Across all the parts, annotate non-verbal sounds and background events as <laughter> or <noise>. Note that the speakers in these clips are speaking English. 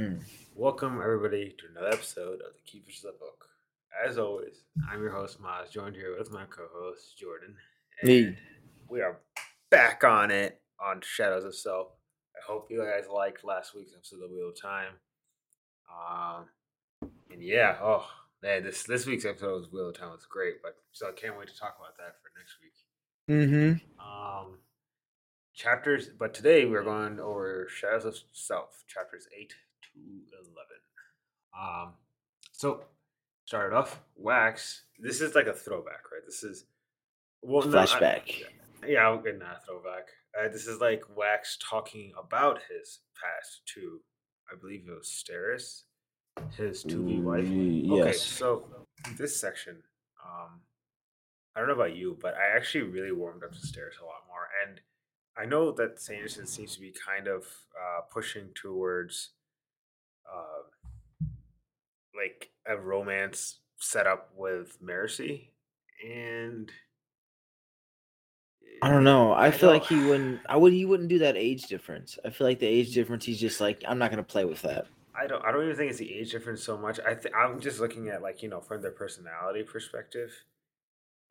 Mm. Welcome everybody to another episode of the Keepers of the Book. As always, I'm your host Maz, joined here with my co-host Jordan. And Me. We are back on it on Shadows of Self. I hope you guys liked last week's episode of Wheel of Time. Um, and yeah, oh man, this this week's episode of Wheel of Time was great, but so I can't wait to talk about that for next week. Mm-hmm. Um, chapters, but today we're going over Shadows of Self, chapters eight to eleven. Um, so started off Wax. This is like a throwback, right? This is well, no, I- Flashback. yeah, get that throwback. Uh, this is like Wax talking about his past to, I believe it was Steris, his to be wife. Okay, Yes. so this section, um, I don't know about you, but I actually really warmed up to Steris a lot more, and I know that Sanderson seems to be kind of uh, pushing towards, uh, like a romance set up with Marasi, and I don't know. I, I feel like don't- he wouldn't. I would. He wouldn't do that age difference. I feel like the age difference. He's just like, I'm not gonna play with that. I don't. I don't even think it's the age difference so much. I th- I'm just looking at like you know from their personality perspective.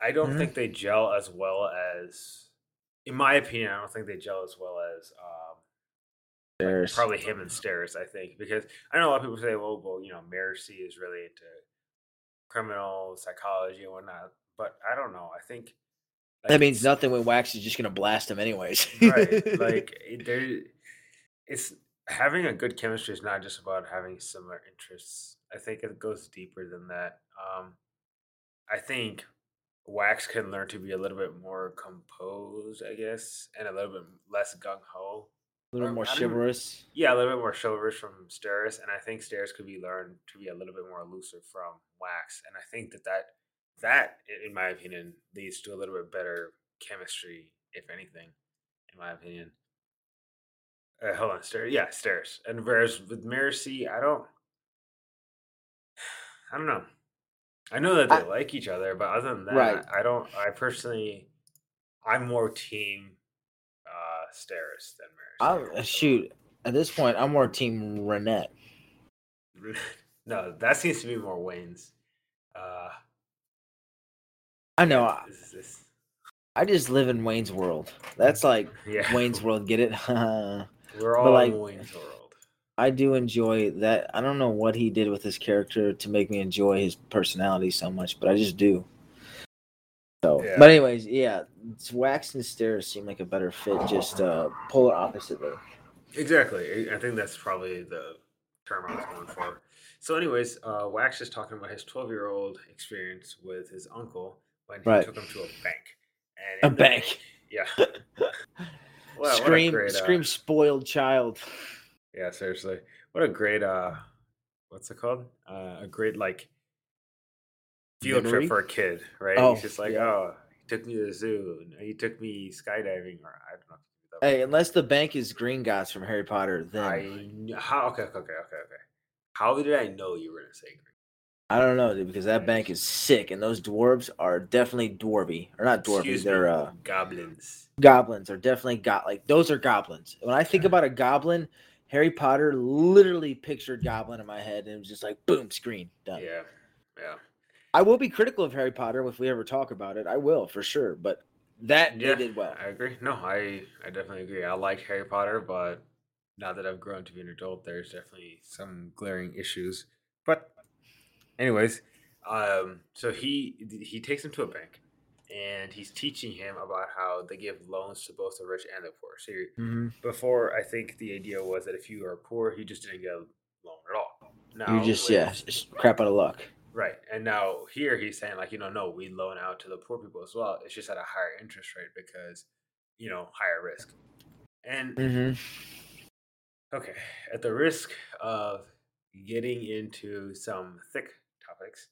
I don't Mhm. think they gel as well as, in my opinion, I don't think they gel as well as um, like, probably him and Steris. I think because I know a lot of people say, well, well, you know, Marasi is really into criminal psychology and whatnot, but I don't know. I think that means nothing when Wax is just gonna blast him anyways. right like <laughs> there it's having a good chemistry is not just about having similar interests i think it goes deeper than that um i think wax can learn to be a little bit more composed i guess and a little bit less gung-ho a little or more chivalrous. yeah a little bit more chivalrous from Steris, and i think Steris could be learned to be a little bit more elusive from wax and i think that that that in my opinion leads to a little bit better chemistry if anything in my opinion uh, hold on Steris. yeah Steris. and whereas with Marasi i don't <sighs> i don't know i know that they I- like each other but other than that Right. i don't i personally i'm more team uh Steris than Marasi I shoot. At this point, I'm more Team Ranette. <laughs> no, that seems to be more Wayne's. Uh, I know. I-. I just live in Wayne's world. That's like <laughs> Yeah, Wayne's world. Get it? <laughs> We're all like- in Wayne's world. I do enjoy that. I don't know what he did with his character to make me enjoy his personality so much, but I just do. So, Yeah. but anyways, yeah, Wax and Steris seem like a better fit, just uh, polar oppositely. Exactly. I think that's probably the term I was going for. So, anyways, uh, Wax is talking about his 12 year old experience with his uncle when he Right. took him to a bank. And A the bank. Yeah. <laughs> Wow, scream, uh, scream, spoiled child. Yeah, seriously. What a great uh what's it called? Uh, a great like field Memory? trip for a kid, right? Oh, He's just like, yeah. oh, took me to the zoo, and he took me skydiving, or I don't know. Hey, unless the bank is Gringotts from Harry Potter, then I how okay, okay, okay, okay, okay. How did I know you were gonna say green? I don't know, dude, because that bank is sick, and those dwarves are definitely dwarvy, or not dwarvy. Excuse they're uh, goblins. goblins are definitely got like those are goblins. When I think about a goblin, Harry Potter literally pictured goblin in my head, and it was just like boom, screen done. Yeah, yeah. I will be critical of Harry Potter if we ever talk about it. I will for sure, but that Yeah, did well. I agree. No, I I definitely agree. I like Harry Potter, but now that I've grown to be an adult, there's definitely some glaring issues. But anyways, um, so he he takes him to a bank, and he's teaching him about how they give loans to both the rich and the poor. So you- hmm before, I think the idea was that if you are poor, you just didn't get a loan at all. Now, You just with- yeah, crap out of luck. Right. And now here he's saying like, you know, no, we loan out to the poor people as well. It's just at a higher interest rate because, you know, higher risk. And hmm okay, at the risk of getting into some thick topics,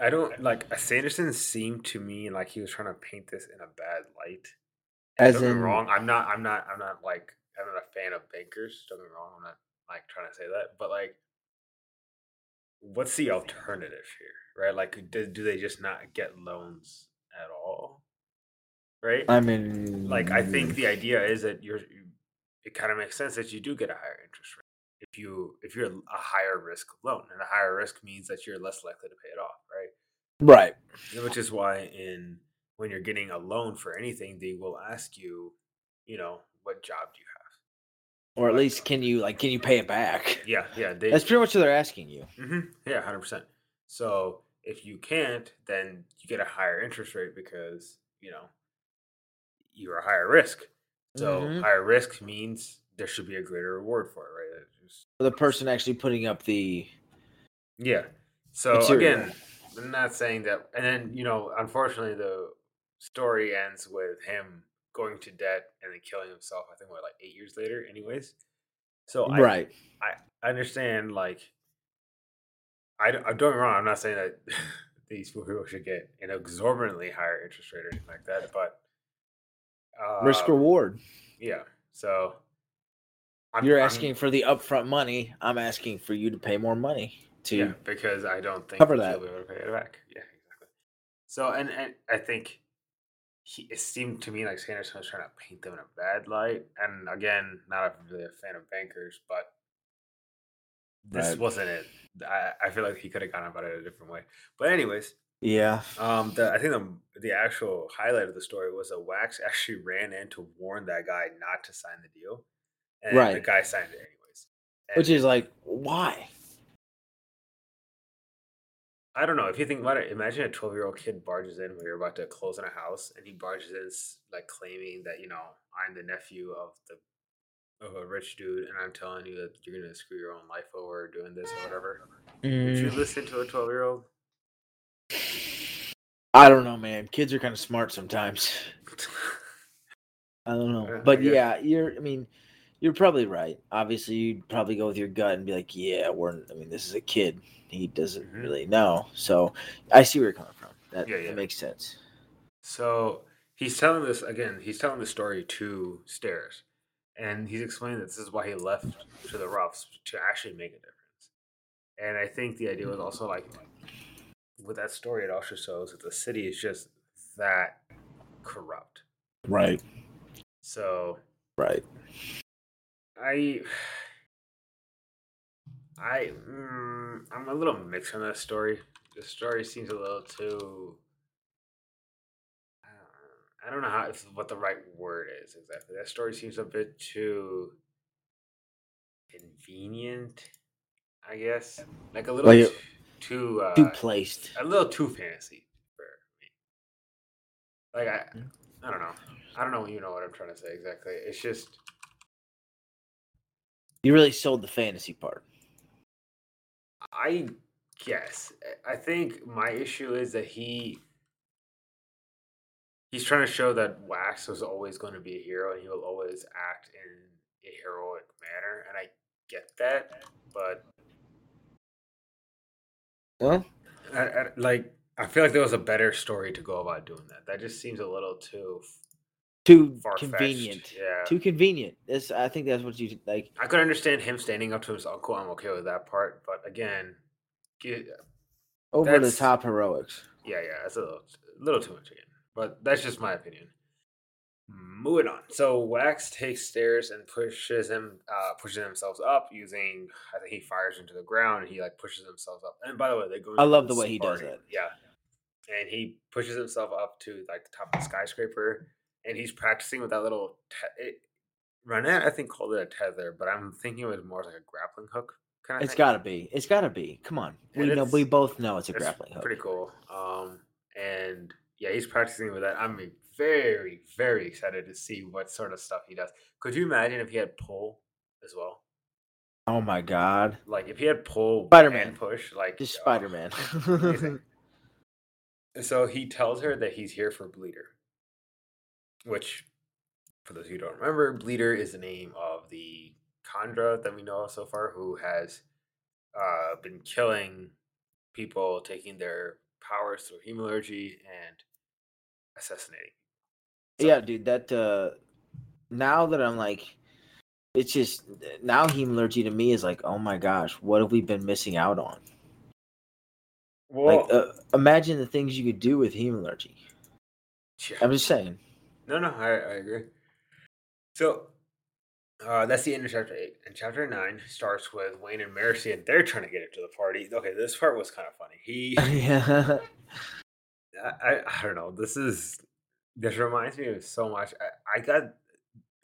I don't like Sanderson seemed to me like he was trying to paint this in a bad light. And As don't get me in- wrong, I'm not I'm not I'm not like I'm not a fan of bankers, don't get me wrong, I'm not like trying to say that, but like what's the alternative here, right? Like, do, do they just not get loans at all, right? I mean, like, I think the idea is that you're, it kind of makes sense that you do get a higher interest rate if you if you're a higher risk loan, and a higher risk means that you're less likely to pay it off, right? Right. Which is why in when you're getting a loan for anything, they will ask you, you know, what job do you have? Or at least can you like can you pay it back? Yeah, yeah. They, That's pretty much what they're asking you. hmm Yeah, hundred percent. So if you can't, then you get a higher interest rate because you know you're a higher risk. So Mhm. higher risk means there should be a greater reward for it, right? Just- The person actually putting up the yeah. So Material. again, I'm not saying that. And then you know, unfortunately, the story ends with him going to debt and then killing himself. I think what like eight years later, anyways. So I, right. I understand like I don't, don't wrong. I'm not saying that <laughs> these people should get an exorbitantly higher interest rate or anything like that, but uh, Risk reward. Yeah. So I'm, You're I'm- asking for the upfront money. I'm asking for you to pay more money to yeah, because I don't think cover that. be able to pay it back. Yeah, exactly. So and and I think he it seemed to me like Sanderson was trying to paint them in a bad light. And again, not a, really a fan of bankers, but this Right. wasn't it. I, I feel like he could have gone about it a different way. But anyways, Yeah. um, the I think the the actual highlight of the story was that Wax <laughs> actually ran in to warn that guy not to sign the deal, and the guy signed it anyways. Which is like, why? I don't know if you think about it. Imagine a twelve year old kid barges in when you're about to close on a house, and he barges in like claiming that you know I'm the nephew of the of a rich dude, and I'm telling you that you're gonna screw your own life over doing this or whatever. Would you Mm, listen to a twelve year old? I don't know, man. Kids are kind of smart sometimes. <laughs> I don't know. But yeah, you're I mean, you're probably right. Obviously, you'd probably go with your gut and be like, yeah, we're I mean, this is a kid. He doesn't Mhm. really know. So I see where you're coming from. That, Yeah, that makes sense. So he's telling this again. He's telling the story to Steris, and he's explaining that this is why he left to the Roughs to actually make a difference. And I think the idea was also like, with that story, it also shows that the city is just that corrupt. Right. So Right. I, I, mm, I'm a little mixed on that story. The story seems a little too. I don't- I don't know how if, what the right word is exactly. That story seems a bit too convenient, I guess. Like a little Like- too, too, uh, Too placed. a little too fantasy for me. Like I, Mm. I don't know. I don't know. You know what I'm trying to say exactly. It's just. You really sold the fantasy part. I guess. I think my issue is that he he's trying to show that Wax was always going to be a hero and he will always act in a heroic manner, and I get that, but Well, I, I, like I feel like there was a better story to go about doing that. That just seems a little too too far convenient. Yeah, Too convenient. This I think that's what you like. I could understand him standing up to his uncle. I'm okay with that part, but again, get, Over the top heroics. Yeah, yeah, that's a little, a little too much again. But that's just my opinion. Moving on. So Wax takes Steris and pushes him, uh, pushes themselves up using. I think he fires into the ground and he like pushes himself up. And by the way, they go. I love the way he does it. Yeah, and he pushes himself up to like the top of the skyscraper, and he's practicing with that little. Te- it, Ranette, I think, called it a tether, but I'm thinking it was more like a grappling hook kind of. It's got to be. It's got to be. Come on. And We know. We both know it's a It's grappling hook. Pretty cool. Um, and yeah, he's practicing with that. I'm very, very excited to see what sort of stuff he does. Could you imagine if he had pull as well? Oh my god. Like if he had pull Spider-Man. push, like Just Spider Man. <laughs> So he tells her that he's here for Bleeder, which, for those who don't remember, Bleeder is the name of the Kandra that we know of so far, who has uh, been killing people, taking their powers through hemalurgy and assassinating. So- yeah, dude. That uh now that I'm like, it's just now hemalurgy to me is like, oh my gosh, what have we been missing out on? Well, like, uh, imagine the things you could do with hemalurgy. yeah. I'm just saying. No, no, I, I agree. So Uh, that's the end of chapter eight. And chapter nine starts with Wayne and Marasi, and they're trying to get it to the party. Okay, this part was kind of funny. He, <laughs> yeah. I, I, I don't know. This is this reminds me of so much. I, I got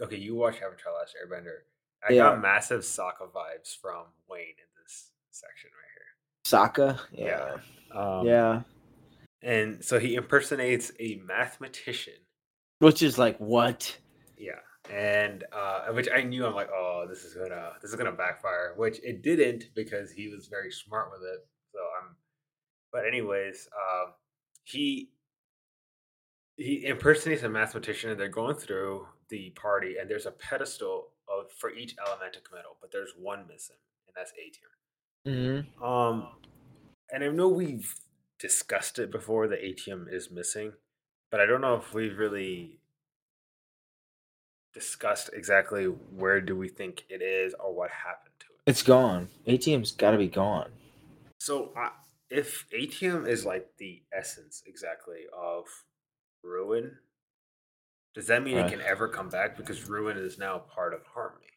okay. You watched Avatar: Last Airbender. I Yeah. got massive Sokka vibes from Wayne in this section right here. Sokka? Yeah. Um, yeah. And so he impersonates a mathematician. Which is like what? Yeah. And uh, which I knew I'm like, oh, this is gonna this is gonna backfire, which it didn't because he was very smart with it. So I'm but anyways, um he he impersonates a mathematician and they're going through the party and there's a pedestal of for each allomantic metal, but there's one missing, and that's atium. hmm Um, and I know we've discussed it before. The atium is missing, but I don't know if we've really discussed exactly where do we think it is or what happened to it. It's gone. atium's got to be gone. So, if atium is like the essence exactly of ruin, does that mean Right. it can ever come back? Because ruin is now part of harmony.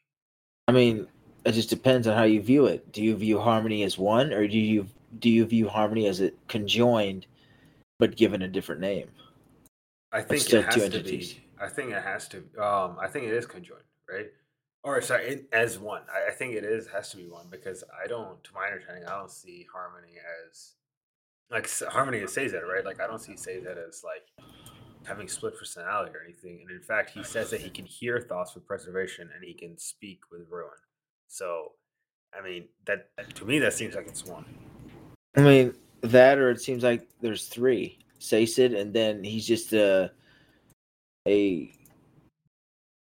I mean, it just depends on how you view it. Do you view harmony as one, or do you do you view harmony as it conjoined, but given a different name? I think it has to entities. be. I think it has to. Um, I think it is conjoined, right? Or sorry, it, as one. I, I think it is has to be one because I don't, to my understanding, I don't see harmony as like harmony is says that right? Like I don't see Sazed as like having split personality or anything. And in fact, he says that he can hear thoughts with preservation and he can speak with ruin. So, I mean, that to me that seems like it's one. I mean, that or it seems like there's three. Sazed, and then he's just a a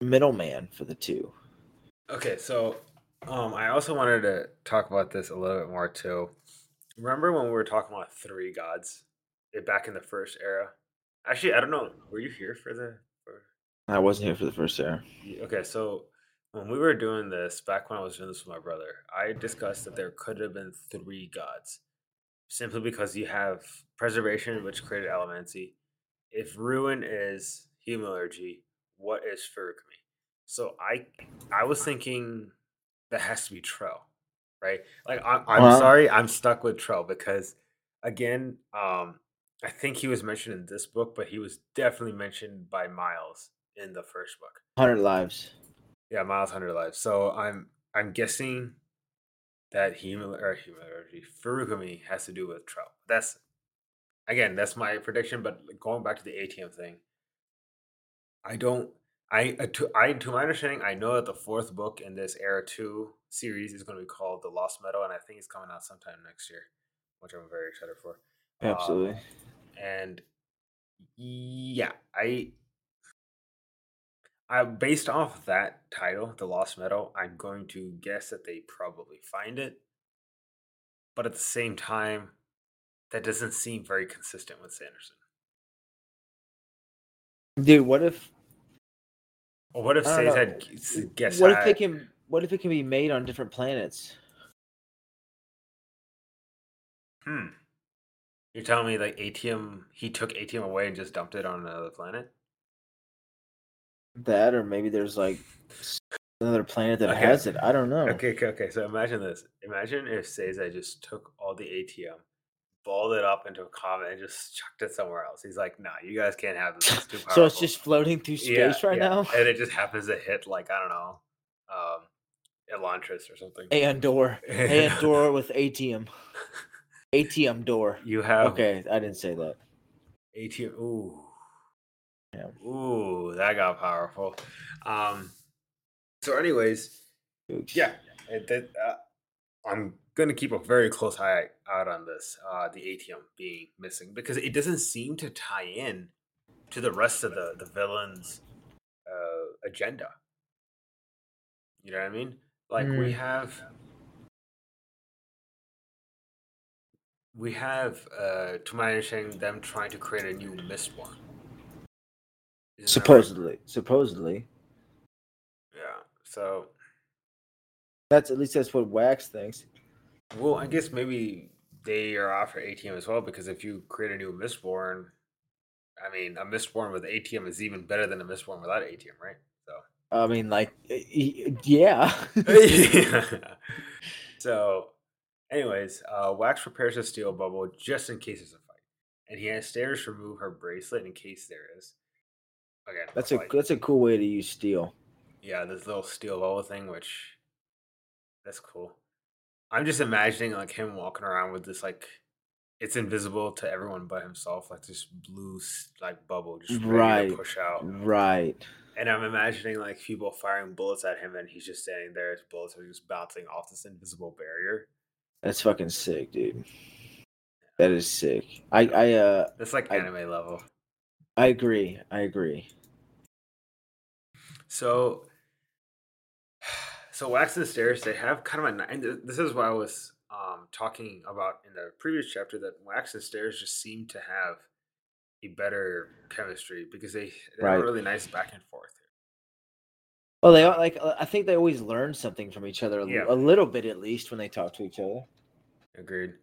middleman for the two. Okay, so um, I also wanted to talk about this a little bit more too. Remember when we were talking about three gods eh, back in the first era? Actually, I don't know. Were you here for the? For, I wasn't here for the first era. okay, so when we were doing this back when I was doing this with my brother, I discussed that there could have been three gods, simply because you have preservation, which created allomancy. If ruin is hemalurgy, what is Feruchemy? So I I was thinking that has to be Trell, right? Like I'm, I'm Uh-huh. sorry, I'm stuck with Trell because again, um, I think he was mentioned in this book, but he was definitely mentioned by Miles in the first book. Hundred lives. Yeah, Miles Hundred Lives. So I'm I'm guessing that hemal or hemalurgy Feruchemy has to do with Trell. That's again, that's my prediction. But going back to the atium thing, I don't. I uh, to I to my understanding, I know that the fourth book in this Era Two series is going to be called The Lost Metal, and I think it's coming out sometime next year, which I'm very excited for. Um, Absolutely. and yeah, I I based off that title, The Lost Metal, I'm going to guess that they probably find it. But at the same time, that doesn't seem very consistent with Sanderson. Dude, what if Or what if I don't Sage know. had guess what if they can what if it can be made on different planets? Hmm. You're telling me like atium he took atium away and just dumped it on another planet? That or maybe there's like another planet that Okay. has it. I don't know. Okay, okay, okay. So imagine this. Imagine if Sazed just took all the atium, balled it up into a comet, and just chucked it somewhere else. He's like, nah, you guys can't have this. It's too powerful. <laughs> So it's just floating through Yeah, space right yeah. now? And it just happens to hit like, I don't know, um Elantris or something. Andor. Andor <laughs> with atium. atium door. You have Okay, I didn't say that. atium. Ooh. Yeah. Ooh, that got powerful. Um so anyways, Oops. Yeah, it, that, uh, I'm going to keep a very close eye out on this, uh, the atium being missing, because it doesn't seem to tie in to the rest of the, the villain's uh, agenda. You know what I mean? Like, we Mm. have. We have, uh, to my understanding, them trying to create a new mist Mistborn. Isn't that right? Supposedly. Supposedly. Yeah. So, That's at least that's what Wax thinks. Well, I guess maybe they are after atium as well because if you create a new Mistborn, I mean, a Mistborn with atium is even better than a Mistborn without atium, right? So I mean, like, yeah. <laughs> So, anyways, uh, Wax prepares a steel bubble just in case there's a fight, and he has Steris remove her bracelet in case there is. Again, that's a that's a cool way to use steel. Yeah, this little steel bubble thing, which that's cool. I'm just imagining like him walking around with this like it's invisible to everyone but himself, like this blue like bubble just right, to push out. right. And I'm imagining like people firing bullets at him, and he's just standing there. His bullets are just bouncing off this invisible barrier. That's fucking sick, dude. That is sick. I, I, uh, That's like I- anime level. I agree. I agree. So, <sighs> so Wax and Steris, they have kind of a. And this is what I was um, talking about in the previous chapter that Wax and Steris just seem to have a better chemistry because they they have Right. a really nice back and forth. Well, they are like I think they always learn something from each other, Yeah. a little bit at least when they talk to each other. Agreed.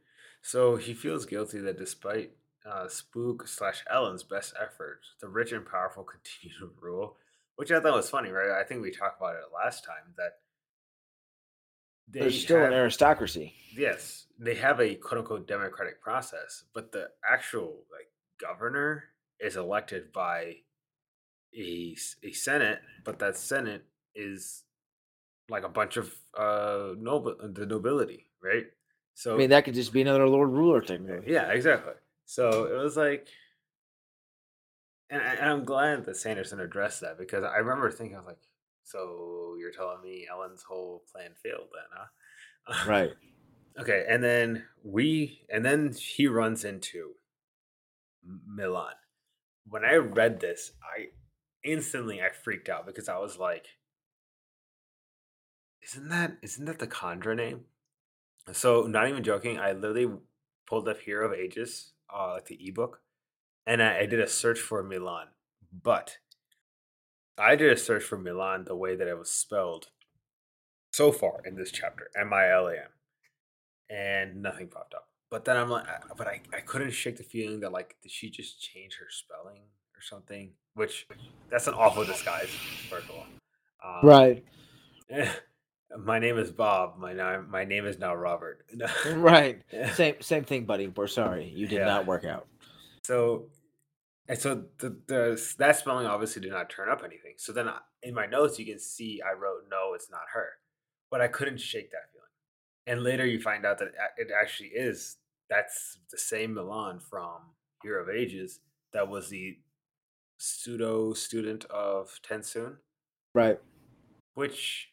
So he feels guilty that despite uh, Spook slash Elend's best efforts, the rich and powerful <laughs> continue to rule, which I thought was funny, right? I think we talked about it last time that they There's still an aristocracy. yes, they have a quote unquote democratic process, but the actual like governor is elected by a a senate, but that senate is like a bunch of uh noble the nobility, right? So I mean, that could just be another Lord Ruler thing. yeah, exactly. So it was like, and, I- and I'm glad that Sanderson addressed that because I remember thinking, I was like, so you're telling me Elend's whole plan failed then, huh? Right. <laughs> Okay, and then we, and then he runs into MeLaan. When I read this, I instantly I freaked out because I was like, "Isn't that isn't that the Kandra name?" So, not even joking, I literally pulled up Hero of Ages, uh, like the ebook, and I, I did a search for MeLaan. But I did a search for MeLaan the way that it was spelled so far in this chapter, M I L A M and nothing popped up. But then I'm like, but I, I couldn't shake the feeling that like, did she just change her spelling or something? Which that's an awful disguise, first of all. Um, Right. <laughs> My name is Bob. My name my name is now Robert. <laughs> Right. <laughs> Same same thing, buddy. We're sorry. You did Yeah. not work out. So, and so the, the that spelling obviously did not turn up anything. So then I, in my notes you can see I wrote no, it's not her, but I couldn't shake that feeling. And later you find out that it actually is. That's the same MeLaan from Hero of Ages that was the pseudo student of TenSoon, Right. which.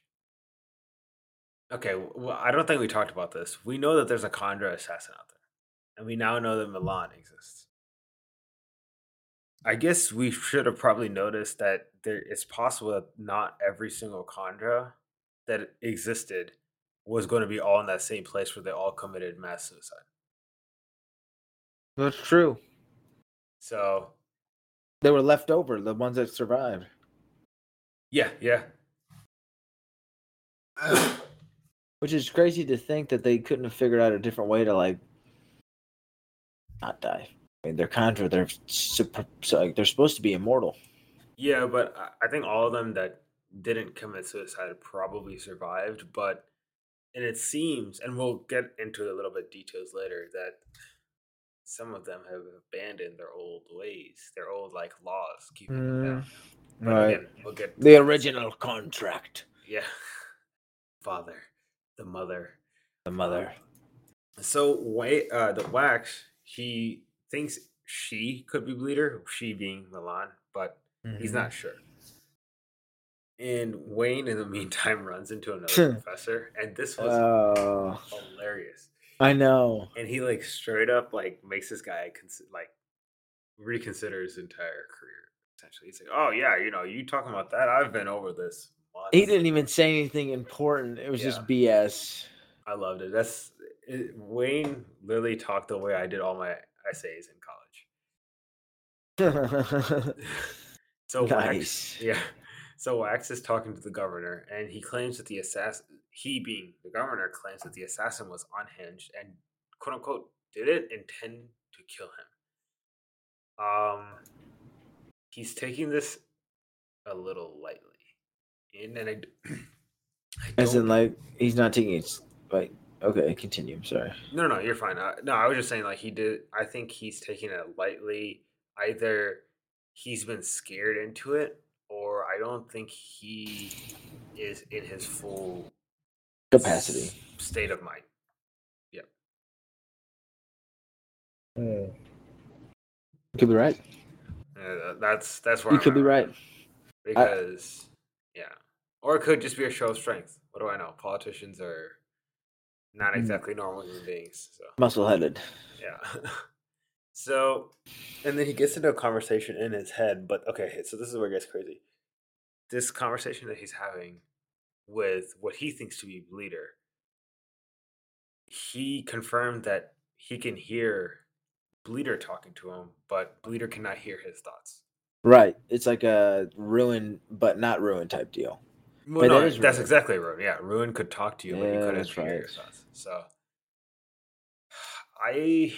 Okay, well, I don't think we talked about this. We know that there's a Kandra assassin out there, and we now know that MeLaan exists. I guess we should have probably noticed that there it's possible that not every single Kandra that existed was going to be all in that same place where they all committed mass suicide. That's true. So They were left over, the ones that survived. yeah, yeah. <clears throat> <clears throat> Which is crazy to think that they couldn't have figured out a different way to like not die. I mean, they're kandra. They're super, so, like, they're supposed to be immortal. Yeah, but I- think all of them that didn't commit suicide probably survived. But and it seems, and we'll get into a little bit details later, that some of them have abandoned their old ways, their old like laws, keeping them mm, down. But Right. again, we'll get The original contract. Yeah, <laughs> father, the mother. The mother. So wait, uh, the wax he thinks she could be bleeder, she being MeLaan, but he's Mhm. not sure. And Wayne, in the <laughs> meantime, runs into another professor, and this was Oh, hilarious. I know. And he like straight up like makes this guy cons- like reconsider his entire career. Essentially, he's like, "Oh yeah, you know, you talking about that? I've been over this." Once. He didn't even say anything important. It was just BS. I loved it. That's it, Wayne literally talked the way I did all my essays in college. <laughs> So Wax, yeah. So Wax is talking to the governor, and he claims that the assassin, he being the governor, claims that the assassin was unhinged and quote unquote didn't intend to kill him. Um, he's taking this a little lightly. And then I, <clears throat> I As in, like, he's not taking it. Like, okay, continue. I'm sorry. No, no, you're fine. Uh, no, I was just saying, like, he did. I think he's taking it lightly. Either he's been scared into it, or I don't think he is in his full Capacity. s- state of mind. Yeah mm. could be right. Uh, that's that's where You I'm could be right. because yeah, or it could just be a show of strength. What do I know? Politicians are not Mm. exactly normal human beings, so. Muscle headed. Yeah. <laughs> so, and then he gets into a conversation in his head. But okay, so this is where it gets crazy. This conversation that he's having with what he thinks to be Bleeder, he confirmed that he can hear Bleeder talking to him, but Bleeder cannot hear his thoughts. Right. It's like a ruin, but not ruin type deal. Well, no, that that's Ruin. exactly Ruin. Yeah, Ruin could talk to you, but he Yeah, couldn't hear your right. thoughts. So, <sighs> I,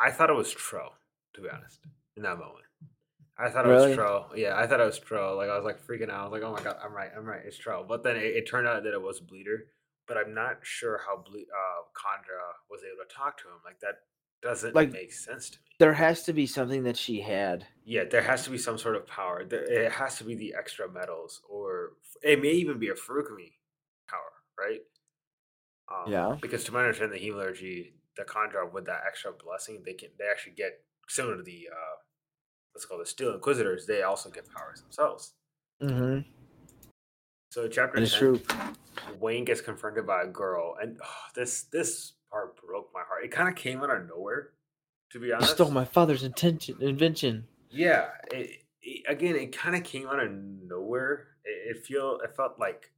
I thought it was Tro, to be honest, in that moment. I thought it Really? was Tro. Yeah, I thought it was Tro. Like I was like freaking out. I was like, oh my god, I'm right, I'm right, it's Tro. But then it, it turned out that it was Bleeder. But I'm not sure how Ble- uh, Kandra was able to talk to him. Like that doesn't Like- make sense to me. There has to be something that she had. Yeah, there has to be some sort of power. There, it has to be the extra metals, or it may even be a Feruchemy power, right? Um, Yeah. Because to my understanding, the hemalurgy, the Kandra with that extra blessing, they can they actually get similar to the uh, let's call the Steel Inquisitors. They also get powers themselves. Mm-hmm. So chapter 10, true. Wayne gets confronted by a girl, and oh, this this part broke my heart. It kind of came out of nowhere, to be You honest. stole my father's intention invention. Yeah, it, it, again, it kind of came out of nowhere. It, it feel it felt like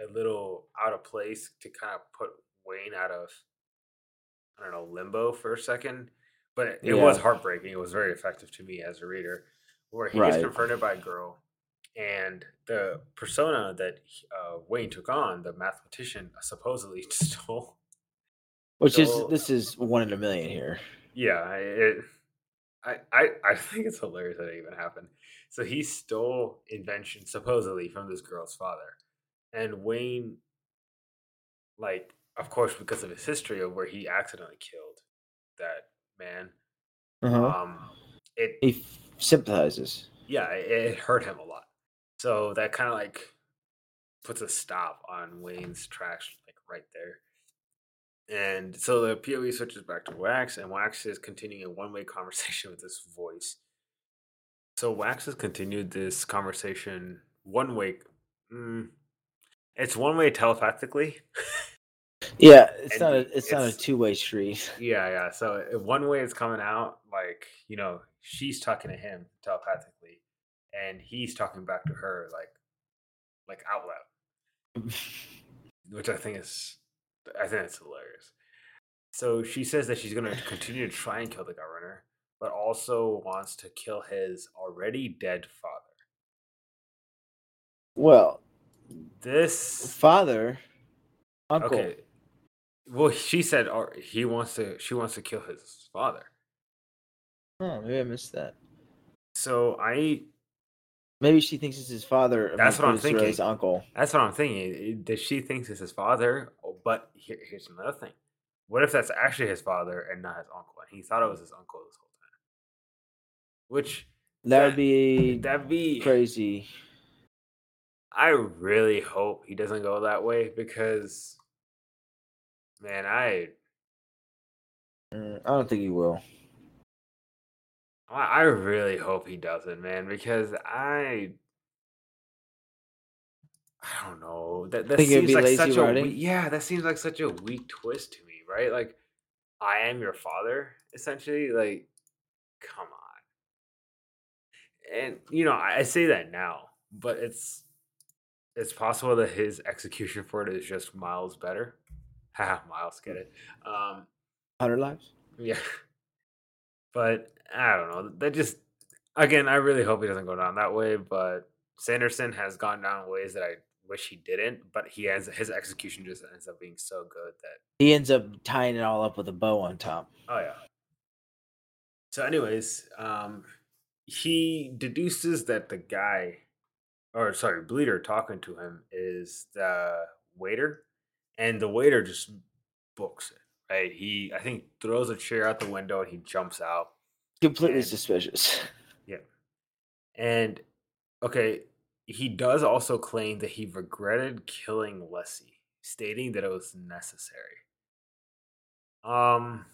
a little out of place to kind of put Wayne out of I don't know limbo for a second, but it, it was heartbreaking. It was very effective to me as a reader, where he Right. gets confronted by a girl, and the persona that uh, Wayne took on, the mathematician, <laughs> supposedly stole. Which is this is one in a million here. Yeah, I- it, I, I, I think it's hilarious that it even happened. So he stole invention supposedly from this girl's father, and Wayne, like, of course, because of his history of where he accidentally killed that man, Uh-huh. um, it he sympathizes. yeah, it, it hurt him a lot. So that kind of like puts a stop on Wayne's tracks, like right there. And so the POV switches back to Wax, and Wax is continuing a one way conversation with this voice. So Wax has continued this conversation one way. Mm, it's one way telepathically. Yeah, it's And not a he- it's, not a two way street. <laughs> Yeah, yeah. So one way is coming out, like you know, she's talking to him telepathically, and he's talking back to her, like, like out loud, <laughs> which I think is, I think that's hilarious. So she says that she's going to continue to try and kill the governor, but also wants to kill his already dead father. well, This father, uncle. okay. Well, she said or he wants to. She wants to kill his father. Oh, maybe I missed that. So I Maybe she thinks it's his father. That's what I'm really His thinking. uncle. That's what I'm thinking. Does she thinks it's his father? Oh, But here, here's another thing. What if that's actually his father and not his uncle? And he thought it was his uncle this whole time. Which That would be that'd be crazy. I really hope he doesn't go that way because, man, I Mm, I don't think he will. I I really hope he doesn't, man, because I I don't know. That that seems be like such a writing? weak, yeah, that seems like such a weak twist to me, right? Like I am your father, essentially. Like, come on. And you know, I, I say that now, but it's it's possible that his execution for it is just miles better. Haha, <laughs> miles get it. Um, Hundred lives. yeah. <laughs> But I don't know. That just again, I really hope he doesn't go down that way. But Sanderson has gone down ways that I wish he didn't. But he has his execution just ends up being so good that He ends up tying it all up with a bow on top. oh yeah. So, anyways, um, he deduces that the guy or sorry, Bleeder talking to him is the waiter, and the waiter just books it. Right? He, I think, throws a chair out the window and he jumps out. Completely And- suspicious. <laughs> Yeah. And okay, he does also claim that he regretted killing Lessie, stating that it was necessary. Um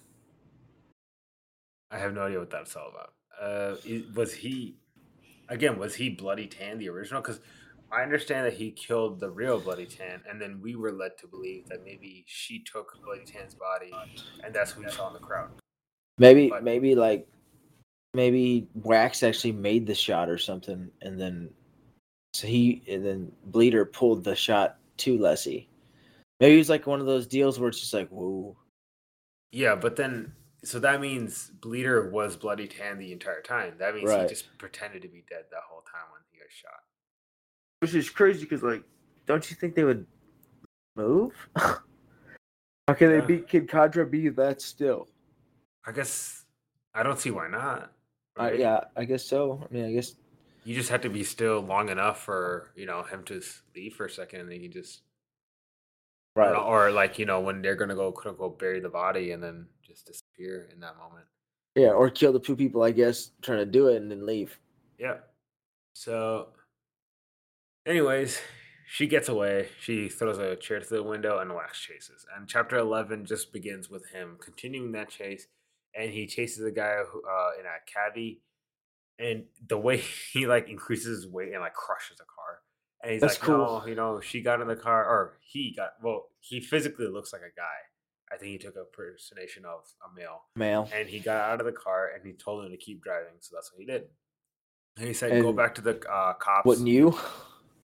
I have no idea what that's all about. Uh was he again, was he Bloody Tan the original cuz I understand that he killed the real Bloody Tan, and then we were led to believe that maybe she took Bloody Tan's body, and that's who we saw in the crowd. Maybe But- maybe like maybe Wax actually made the shot or something, and then so he and then Bleeder pulled the shot to Leslie. Maybe it was like one of those deals where it's just like, whoa. Yeah, but then so that means Bleeder was bloody tan the entire time. That means Right. he just pretended to be dead the whole time when he got shot. Which is crazy because like, don't you think they would move? <laughs> How can Yeah. they beat Kid Kandra be that still? I guess I don't see why not. Uh, right? yeah, I guess so. I mean, I guess You just have to be still long enough for, you know, him to leave for a second and then he just right. or like, you know, when they're gonna go quote unquote bury the body and then just disappear in that moment. Yeah, or kill the two people. I guess trying to do it and then leave. Yeah. So, anyways, she gets away. She throws a chair to the window, and Wax chases. And chapter eleven just begins with him continuing that chase, and he chases a guy who, uh, in a caddy, and the way <laughs> he like increases his weight and like crushes a car. And he's That's like, cool. no, you know, she got in the car, or he got. Well, he physically looks like a guy. I think he took a impersonation of a male Male. and he got out of the car and he told him to keep driving. So that's what he did. And he said, "Go back to the uh, cops." Wouldn't you?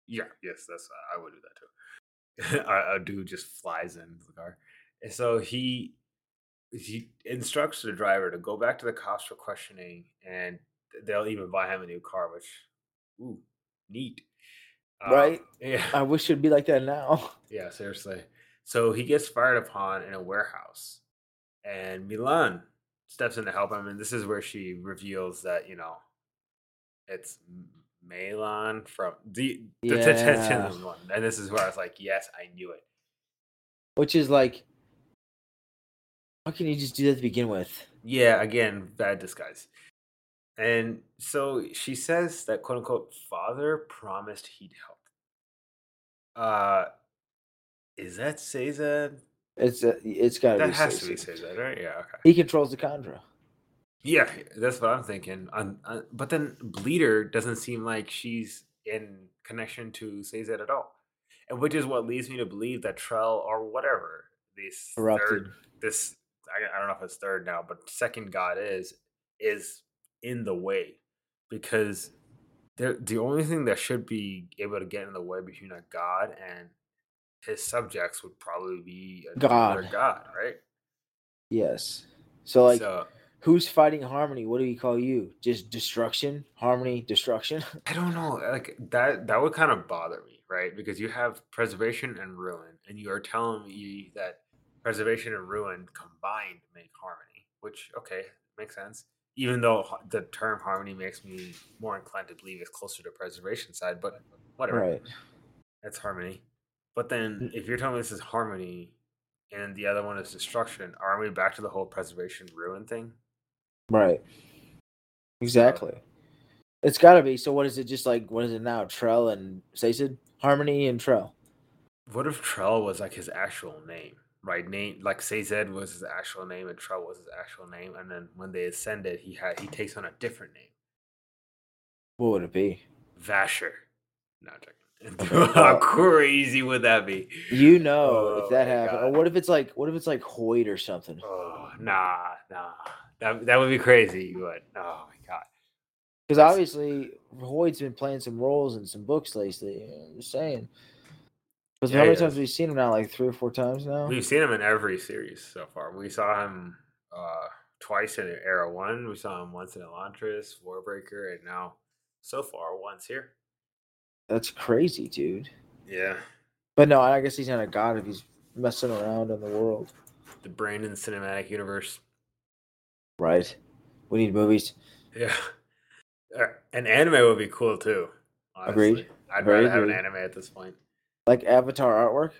Yeah, yes, that's uh, I would do that too. <laughs> a, a dude just flies into the car, and so he he instructs the driver to go back to the cops for questioning, and they'll even buy him a new car, which ooh, neat. Um, Right? <laughs> yeah. I wish it'd be like that now. <laughs> Yeah, seriously. So he gets fired upon in a warehouse, and MeLaan steps in to help him, and this is where she reveals that you know it's MeLaan from the the Yeah. Tetris <laughs> one, and this is where I was like, yes, I knew it. Which is like, how can you just do that to begin with? Yeah, again, bad disguise. And so she says that quote unquote father promised he'd help. Uh, is that Sazed? It's uh, it's got to That be. has to be right? Yeah, okay. He controls the Kandra. Yeah, that's what I'm thinking. On, on, but then Bleeder doesn't seem like she's in connection to Sazed at all, and which is what leads me to believe that Trell or whatever this third, this I, I don't know if it's third now, but second god is is in the way because they're, the only thing that should be able to get in the way between a god and his subjects would probably be another God. god, right? Yes. So like, so who's fighting Harmony? What do we call you? Just destruction, Harmony, destruction. <laughs> I don't know. Like that that would kind of bother me, right? Because you have preservation and ruin, and you are telling me that preservation and ruin combined make harmony, which okay, makes sense. Even though the term harmony makes me more inclined to believe it's closer to preservation side, but whatever. right. That's harmony. But then mm. if you're telling me this is harmony and the other one is destruction, are we back to the whole preservation ruin thing? Right. Exactly. It's got to be. So what is it? Just like what is it now? Trell and Sazed? Harmony and Trell. What if Trell was like his actual name? Right, name like Sazed was his actual name and Trell was his actual name, and then when they ascended, he had he takes on a different name, What would it be? Vasher. No, I'm joking. <laughs> <laughs> How crazy would that be? You know Oh if that oh happened, or what if it's like what if it's like Hoid or something? Oh, nah, nah. That that would be crazy. But oh my god. Because obviously Hoid's been playing some roles in some books lately. I'm just saying. Because Yeah, how many times have we seen him now? Like three or four times now. We've seen him in every series so far. We saw him uh, twice in Era One. We saw him once in Elantris, Warbreaker, and now so far once here. That's crazy, dude. Yeah, But no, I guess he's not a god if he's messing around in the world. the Brandon cinematic universe. Right. We need movies. Yeah, Uh, an anime would be cool too. Agreed. honestly. I'd Very rather have an anime at this point. Like Avatar artwork.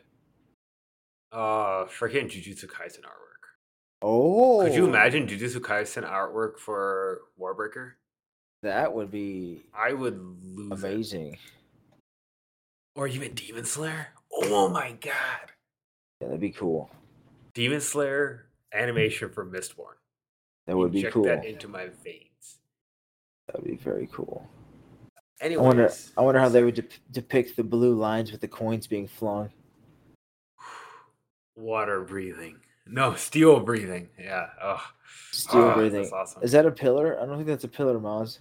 Uh, freaking Jujutsu Kaisen artwork. Oh, Could you imagine Jujutsu Kaisen artwork for Warbreaker? That would be I would lose it. amazing. Or even Demon Slayer. Oh my god! Yeah, that'd be cool. Demon Slayer animation for Mistborn. That would be cool. that into my veins. That'd be very cool. I wonder. I wonder how they would dep depict the blue lines with the coins being flung. <sighs> water breathing. No, steel breathing. Yeah. Oh, Steel Ah, breathing. That's awesome. Is that a pillar? I don't think that's a pillar, Maz.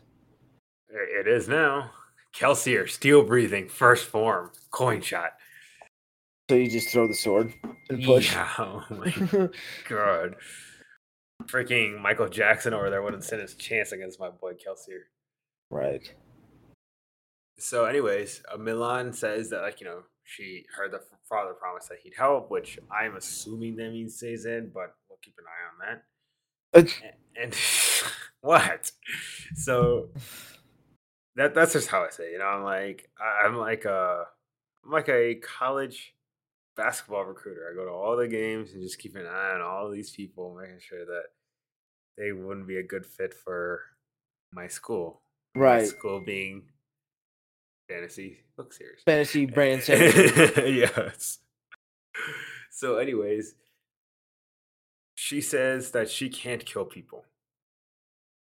It is now. Kelsier, steel breathing, first form, coin shot. So you just throw the sword and push. Yeah, <laughs> oh my <laughs> god. Freaking Michael Jackson over there wouldn't stand his chance against my boy Kelsier. right. So, anyways, uh, MeLaan says that, like, you know, she heard the father promise that he'd help, which I'm assuming that means stays in, but we'll keep an eye on that. Uh, A- And, <laughs> what? So that that's just how I say. it, You know, I'm like I'm like a I'm like a college basketball recruiter. I go to all the games and just keep an eye on all these people, making sure that they wouldn't be a good fit for my school. My Right. school being fantasy book series. Fantasy <laughs> Samuel. yes. So, anyways, she says that she can't kill people.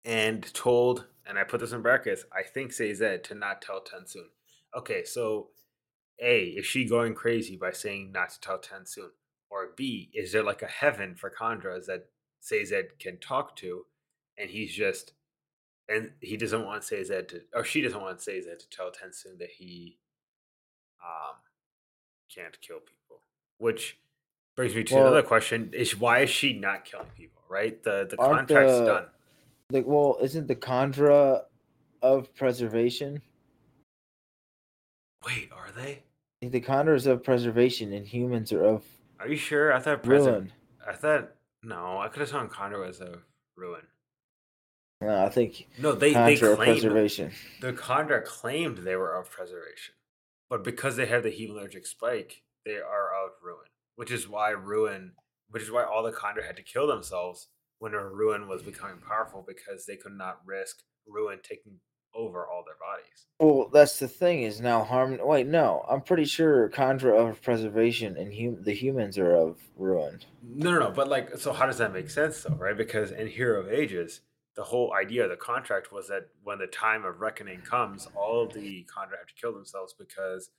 And told, and I put this in brackets, I think Zed to not tell TenSoon. Okay, so A, is she going crazy by saying not to tell TenSoon? Or B, is there like a heaven for Kandras that Zed can talk to and he's just and he doesn't want Zed to or she doesn't want Zed to tell TenSoon that he um can't kill people. Which brings me to Well- another question: Is why is she not killing people? Right? The the contract's the- done. Like, well, isn't the Kandra of preservation? Wait, are they? The Kandra is of preservation, and humans are of Are you sure? I thought President. ruin. I thought no. I could have sworn Kandra was a ruin. No, I think No, they they claimed preservation. the Kandra claimed they were of preservation, but because they have the hemalurgic spike, they are of ruin. Which is why ruin. Which is why all the Kandra had to kill themselves when a ruin was becoming powerful because they could not risk ruin taking over all their bodies. Well, that's the thing is now harm. Wait, no, I'm pretty sure Kandra of preservation and hum- the humans are of ruin. No, no, no. But like, so how does that make sense, though, right? Because in Hero of Ages, the whole idea of the contract was that when the time of reckoning comes, all the Kandra have to kill themselves because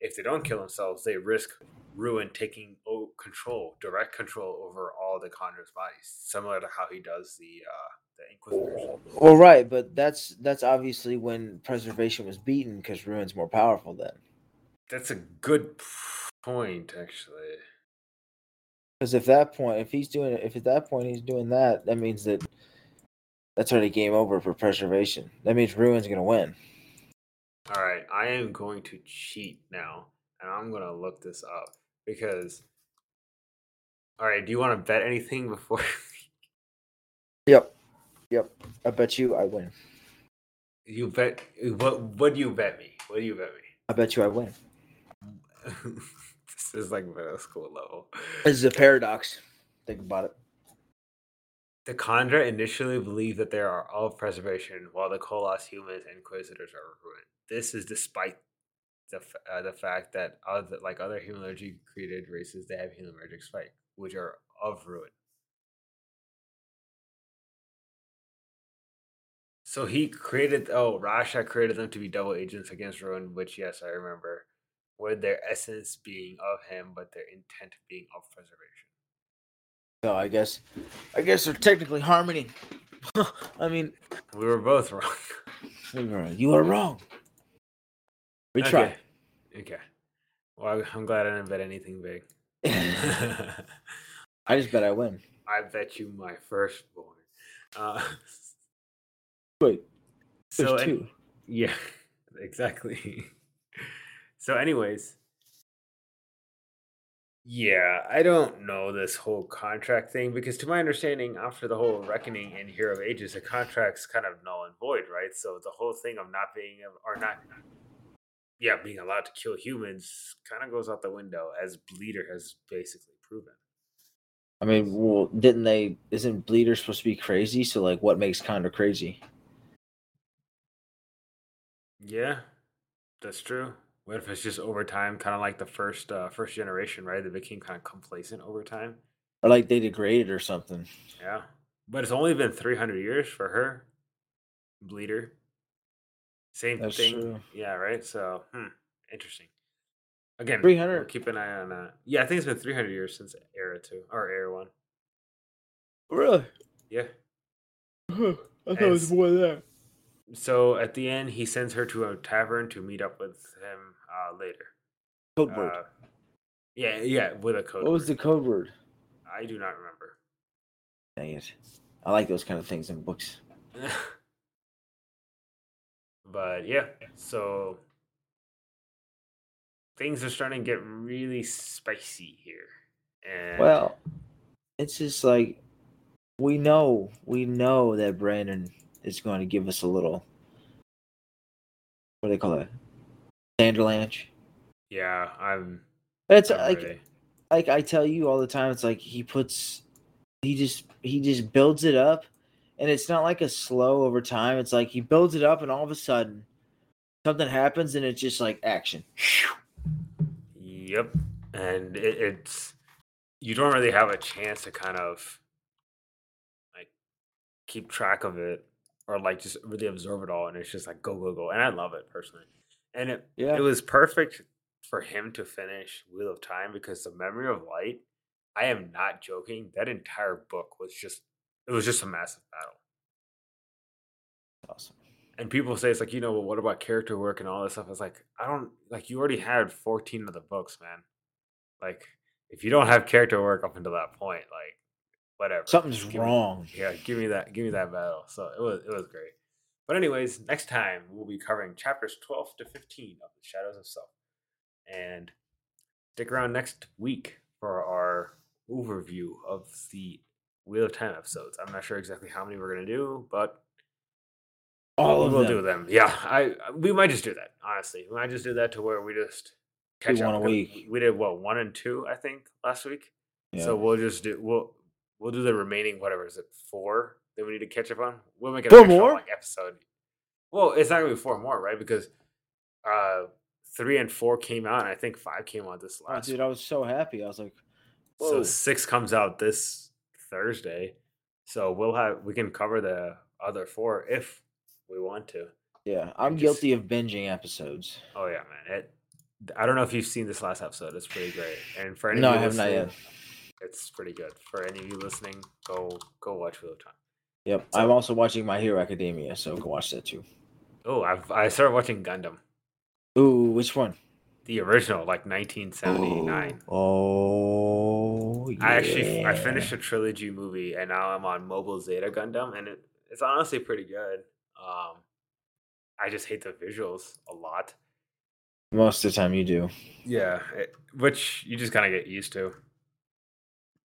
if they don't kill themselves, they risk ruin taking control, direct control over all the Kandra's bodies, similar to how he does the uh, the Inquisitors. Well, right, but that's that's obviously when preservation was beaten because ruin's more powerful then. That's a good point, actually. Because if that point, if he's doing, if at that point he's doing that, that means that that's already game over for preservation. That means ruin's gonna win. All right, I am going to cheat now, and I'm to look this up because. All right, do you want to bet anything before? <laughs> Yep, yep. I bet you I win. you bet. What? What do you bet me? What do you bet me? I bet you I win. <laughs> this is like middle school level. This is a paradox. Think about it. The Kandra initially believed that they are of preservation, while the koloss humans and Inquisitors are ruined. This is despite the uh, the fact that other like other hemalurgy created races, they have hemalurgic spike, which are of ruin. So he created oh Rasha created them to be double agents against ruin, which yes I remember, with their essence being of him, but their intent being of preservation. So I guess, I guess they're technically harmony. <laughs> I mean, We were both wrong. <laughs> you are wrong. We Okay. tried. Okay. Well, I'm glad I didn't bet anything big. <laughs> I just bet I win. I bet you my firstborn. Uh, Wait, so, two. yeah, exactly. so, anyways, yeah, I don't know this whole contract thing because, to my understanding, after the whole reckoning in Hero of Ages, the contract's kind of null and void, right? So, the whole thing of not being or not yeah, being allowed to kill humans kind of goes out the window, as Bleeder has basically proven. I mean, well, didn't they? Isn't Bleeder supposed to be crazy? So, like, what makes Kandra crazy? Yeah, that's true. What if it's just over time, kind of like the first uh, first generation, right? They became kind of complacent over time. Or like they degraded or something? Yeah, but it's only been three hundred years for her, Bleeder. Same That's thing. true. Yeah, right. So, hmm, interesting. Again, 300? we'll keep an eye on that. Yeah, I think it's been three hundred years since Era two or Era one. Really? Yeah. <laughs> I thought it was more than that. So at the end, he sends her to a tavern to meet up with him uh, later. Code word. Uh, yeah, yeah, with a code. what was the code word? I do not remember. Dang it! I like those kind of things in books. <laughs> but yeah, so things are starting to get really spicy here. And Well, it's just like we know, we know that Brandon is going to give us a little. What do they call it? Sanderlanche. yeah, I'm. It's I'm like ready. like I tell you all the time, it's like he puts he just he just builds it up and it's not like a slow over time. It's like he builds it up and all of a sudden something happens and it's just like action. Yep, and it, it's you don't really have a chance to kind of like keep track of it or like just really absorb it all, and it's just like go go go, and I love it personally. And it Yeah. it was perfect for him to finish Wheel of Time because the Memory of Light. I am not joking. That entire book was just it was just a massive battle. Awesome. And people say it's like, you know, well, what about character work and all this stuff? It's like, I don't like you already had 14 of the books, man. Like, if you don't have character work up until that point, like whatever. Something's Give me- wrong. yeah, give me that, give me that battle. So it was it was great. But anyways, next time we'll be covering chapters 12 to 15 of the Shadows of Self. And stick around next week for our overview of the Wheel of Time episodes. I'm not sure exactly how many we're gonna do, but All of we'll them. do them. Yeah, I we might just do that. Honestly, we might just do that to where we just catch one up. a 'cause week. We did what one and two, I think, last week. Yeah. So we'll just do we'll we'll do the remaining whatever is it four that we need to catch up on. We'll make an Four more? like episode. Well, it's not gonna be four more, right? Because uh three and four came out, and I think five came out this Oh, last. dude, I was so happy. I was like, So six comes out this Thursday. So we'll have we can cover the other four if we want to. yeah, I'm guilty of binging episodes. Oh yeah, man. It, I don't know if you've seen this last episode. It's pretty great. And for any No, I have not yet. It's pretty good. For any of you listening, go go watch Wheel of Time. Yep. So- I'm also watching My Hero Academia, so go watch that too. Oh, I've I started watching Gundam, Ooh, which one? the original, like 1979. Oh, yeah. I actually I finished a trilogy movie, and now I'm on Mobile Zeta Gundam, and it, it's honestly pretty good. Um, I just hate the visuals a lot. Most of the time, you do. Yeah, it, which you just kind of get used to.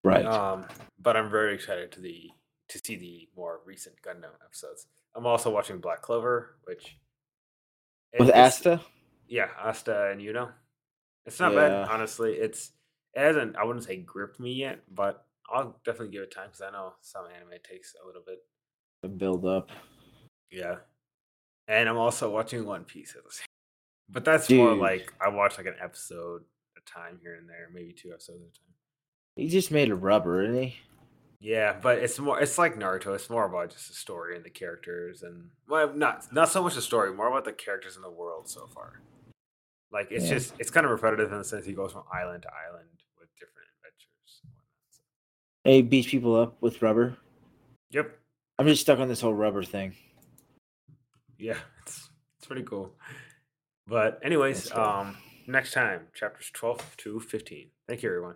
Right. Um, but I'm very excited to the to see the more recent Gundam episodes. I'm also watching Black Clover, which With Asta? yeah, Asta and you know, It's not bad, honestly. It's it hasn't I wouldn't say gripped me yet, but I'll definitely give it time because I know some anime takes a little bit. The build up. Yeah, and I'm also watching One Piece at the same. <laughs> But that's more like I watch like an episode a time here and there, maybe two episodes at a time. He just made of rubber, didn't he? Yeah, but it's more it's like Naruto. It's more about just the story and the characters and well not not so much the story, more about the characters in the world so far. Like it's Yeah. just it's kind of repetitive in the sense he goes from island to island with different adventures. and whatnot, so. And he beats people up with rubber. Yep. I'm just stuck on this whole rubber thing. Yeah, <laughs> it's it's pretty cool. But anyways, um next time, chapters twelve to fifteen. Thank you everyone.